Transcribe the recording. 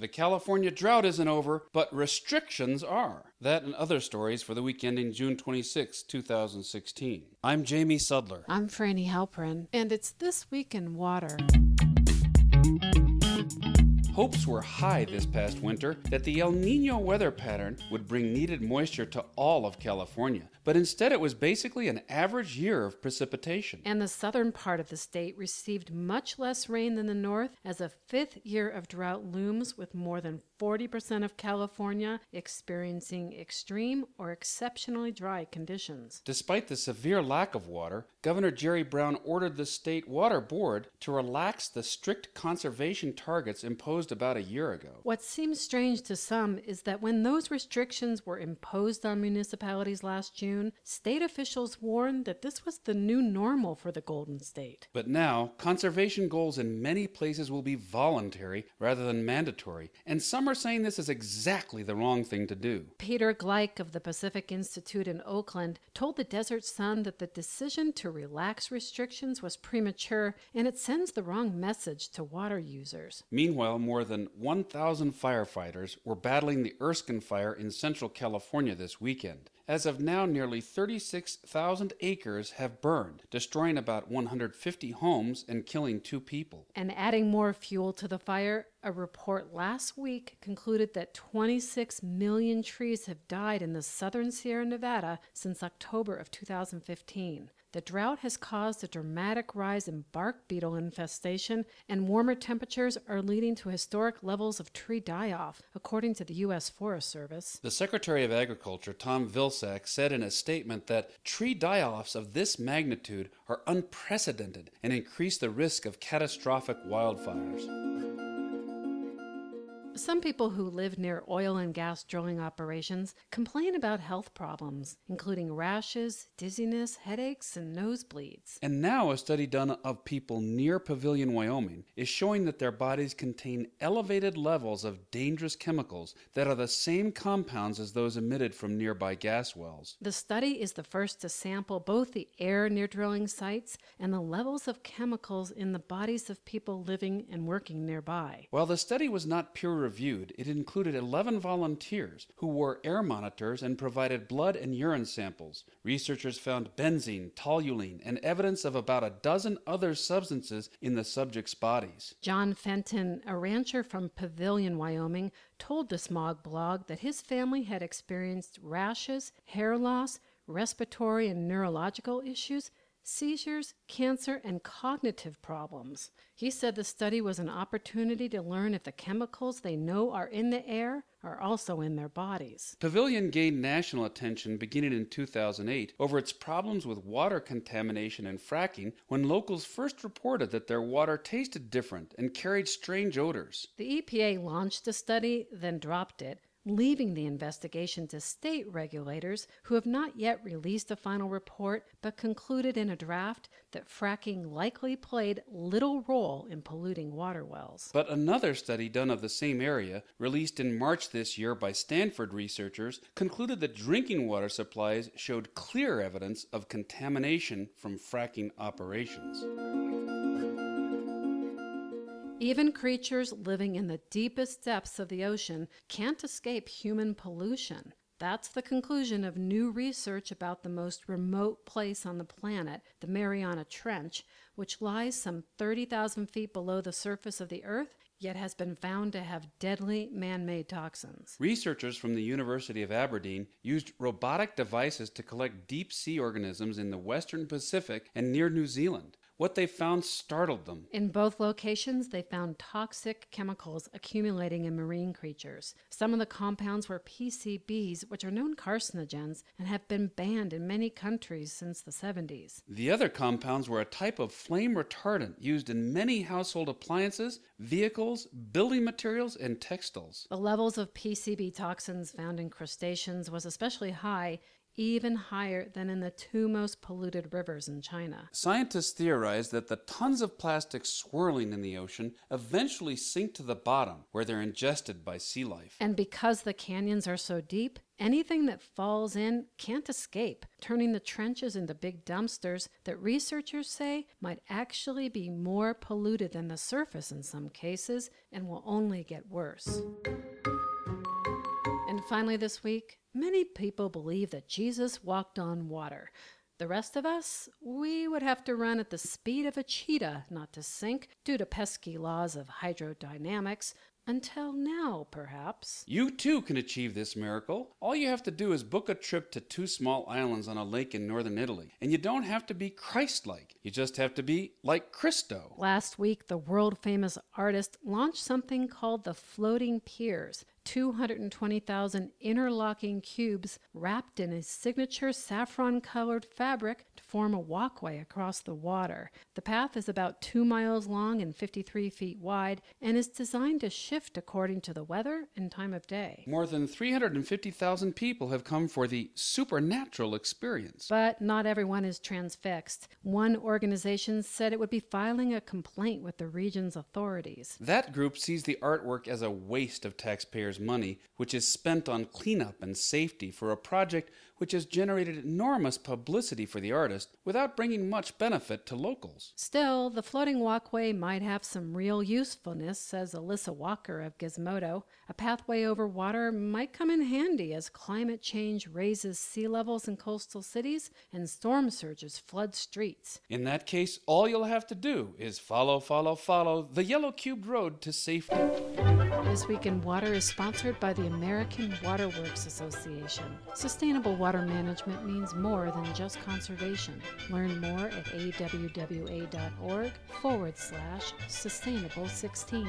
The California drought isn't over, but restrictions are. That and other stories for the week ending June 26, 2016. I'm Jamie Sudler. I'm Franny Halprin, and it's This Week in Water. Hopes were high this past winter that the El Nino weather pattern would bring needed moisture to all of California, but instead it was basically an average year of precipitation. And the southern part of the state received much less rain than the north as a fifth year of drought looms with more than 40% of California experiencing extreme or exceptionally dry conditions. Despite the severe lack of water, Governor Jerry Brown ordered the state water board to relax the strict conservation targets imposed about a year ago. What seems strange to some is that when those restrictions were imposed on municipalities last June, state officials warned that this was the new normal for the Golden State. But now, conservation goals in many places will be voluntary rather than mandatory, and some are saying this is exactly the wrong thing to do. Peter Gleick of the Pacific Institute in Oakland told the Desert Sun that the decision to relax restrictions was premature and it sends the wrong message to water users. Meanwhile, more than 1,000 firefighters were battling the Erskine fire in central California this weekend. As of now, nearly 36,000 acres have burned, destroying about 150 homes and killing two people. And adding more fuel to the fire, a report last week concluded that 26 million trees have died in the southern Sierra Nevada since October of 2015. The drought has caused a dramatic rise in bark beetle infestation, and warmer temperatures are leading to historic levels of tree die off, according to the U.S. Forest Service. The Secretary of Agriculture, Tom Vilsack, said in a statement that tree die offs of this magnitude are unprecedented and increase the risk of catastrophic wildfires. Some people who live near oil and gas drilling operations complain about health problems, including rashes, dizziness, headaches, and nosebleeds. And now, a study done of people near Pavilion, Wyoming, is showing that their bodies contain elevated levels of dangerous chemicals that are the same compounds as those emitted from nearby gas wells. The study is the first to sample both the air near drilling sites and the levels of chemicals in the bodies of people living and working nearby. While the study was not peer reviewed, it included 11 volunteers who wore air monitors and provided blood and urine samples. Researchers found benzene, toluene, and evidence of about a dozen other substances in the subjects' bodies. John Fenton, a rancher from Pavilion, Wyoming, told the Smog blog that his family had experienced rashes, hair loss, respiratory and neurological issues, seizures, cancer, and cognitive problems. He said the study was an opportunity to learn if the chemicals they know are in the air are also in their bodies. Pavilion gained national attention beginning in 2008 over its problems with water contamination and fracking when locals first reported that their water tasted different and carried strange odors. The EPA launched the study, then dropped it, leaving the investigation to state regulators who have not yet released a final report but concluded in a draft that fracking likely played little role in polluting water wells. But another study done of the same area, released in March this year by Stanford researchers, concluded that drinking water supplies showed clear evidence of contamination from fracking operations. Even creatures living in the deepest depths of the ocean can't escape human pollution. That's the conclusion of new research about the most remote place on the planet, the Mariana Trench, which lies some 30,000 feet below the surface of the Earth, yet has been found to have deadly man made toxins. Researchers from the University of Aberdeen used robotic devices to collect deep sea organisms in the western Pacific and near New Zealand. What they found startled them. In both locations, they found toxic chemicals accumulating in marine creatures. Some of the compounds were PCBs, which are known carcinogens and have been banned in many countries since the 70s. The other compounds were a type of flame retardant used in many household appliances, vehicles, building materials, and textiles. The levels of PCB toxins found in crustaceans was especially high even higher than in the two most polluted rivers in China. Scientists theorize that the tons of plastic swirling in the ocean eventually sink to the bottom, where they're ingested by sea life. And because the canyons are so deep, anything that falls in can't escape, turning the trenches into big dumpsters that researchers say might actually be more polluted than the surface in some cases and will only get worse. Finally, this week, many people believe that Jesus walked on water. The rest of us, we would have to run at the speed of a cheetah not to sink due to pesky laws of hydrodynamics. Until now, perhaps. You too can achieve this miracle. All you have to do is book a trip to two small islands on a lake in northern Italy. And you don't have to be Christ like, you just have to be like Christo. Last week, the world famous artist launched something called the Floating Piers. 220,000 interlocking cubes wrapped in a signature saffron colored fabric to form a walkway across the water. The path is about two miles long and 53 feet wide and is designed to shift according to the weather and time of day. More than 350,000 people have come for the supernatural experience. But not everyone is transfixed. One organization said it would be filing a complaint with the region's authorities. That group sees the artwork as a waste of taxpayers' money, which is spent on cleanup and safety for a project which has generated enormous publicity for the artist without bringing much benefit to locals. Still, the floating walkway might have some real usefulness, says Alyssa Walker of Gizmodo. A pathway over water might come in handy as climate change raises sea levels in coastal cities and storm surges flood streets. In that case, all you'll have to do is follow, follow, follow the yellow cubed road to safety. This Week in Water is sponsored by the American Waterworks Association. Sustainable water management means more than just conservation. Learn more at awwa.org forward slash sustainable 16.